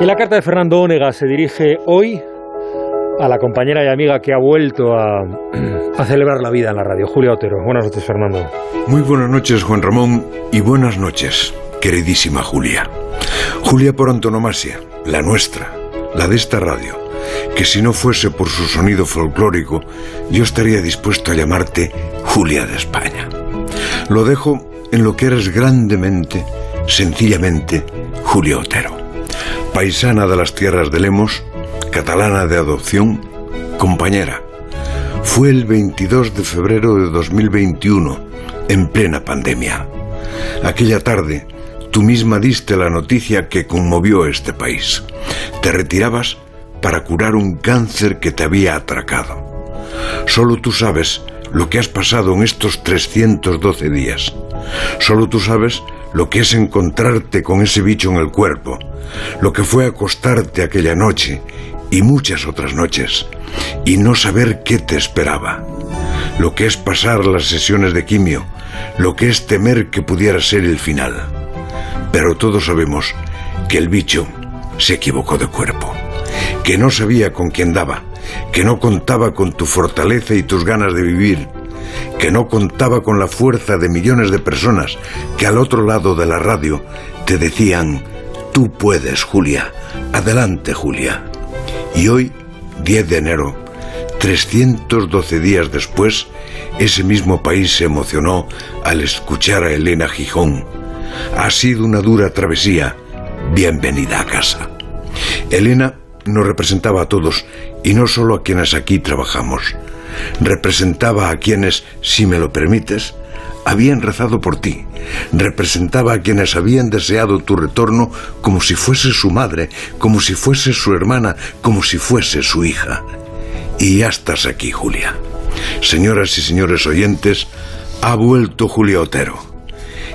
Y la carta de Fernando Ónega se dirige hoy a la compañera y amiga que ha vuelto a, a, celebrar la vida en la radio, Julia Otero. Buenas noches, Fernando. Muy buenas noches, Juan Ramón, y buenas noches, queridísima Julia. Julia por antonomasia, la nuestra, la de esta radio, que si no fuese por su sonido folclórico, yo estaría dispuesto a llamarte Julia de España. Lo dejo en lo que eres grandemente, sencillamente, Julia Otero. Paisana de las tierras de Lemos, catalana de adopción, compañera. Fue el 22 de febrero de 2021, en plena pandemia. Aquella tarde, tú misma diste la noticia que conmovió este país. Te retirabas para curar un cáncer que te había atracado. Solo tú sabes lo que has pasado en estos 312 días. Solo tú sabes lo que es encontrarte con ese bicho en el cuerpo, lo que fue acostarte aquella noche y muchas otras noches. Y no saber qué te esperaba, lo que es pasar las sesiones de quimio, lo que es temer que pudiera ser el final. Pero todos sabemos que el bicho se equivocó de cuerpo, que no sabía con quién daba, que no contaba con tu fortaleza y tus ganas de vivir, que no contaba con la fuerza de millones de personas que al otro lado de la radio te decían, tú puedes, Julia, adelante, Julia. Y hoy, 10 de enero, 312 días después, ese mismo país se emocionó al escuchar a Elena Gijón. Ha sido una dura travesía. Bienvenida a casa. Elena nos representaba a todos y no solo a quienes aquí trabajamos. Representaba a quienes, si me lo permites, habían rezado por ti. Representaba a quienes habían deseado tu retorno como si fuese su madre, como si fuese su hermana, como si fuese su hija. Y ya estás aquí, Julia. Señoras y señores oyentes, ha vuelto Julia Otero.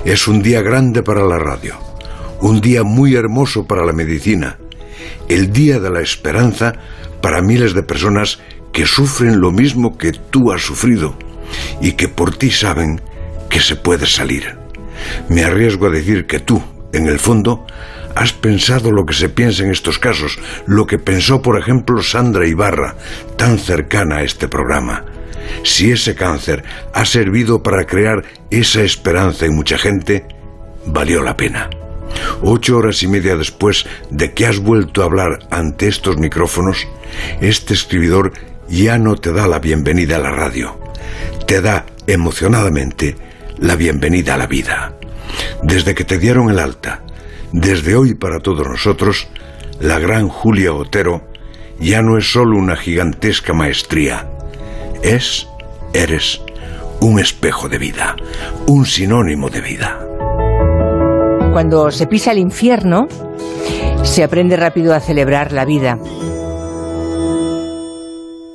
Es un día grande para la radio, un día muy hermoso para la medicina, el día de la esperanza para miles de personas que sufren lo mismo que tú has sufrido y que por ti saben que se puede salir. Me arriesgo a decir que tú, en el fondo, has pensado lo que se piensa en estos casos, lo que pensó, por ejemplo, Sandra Ibarra, tan cercana a este programa. Si ese cáncer ha servido para crear esa esperanza en mucha gente, valió la pena. Ocho horas y media después de que has vuelto a hablar ante estos micrófonos, este escribidor ya no te da la bienvenida a la radio, te da emocionadamente la bienvenida a la vida. Desde que te dieron el alta, desde hoy para todos nosotros, la gran Julia Otero ya no es solo una gigantesca maestría, es, eres, un espejo de vida, un sinónimo de vida. Cuando se pisa el infierno, se aprende rápido a celebrar la vida.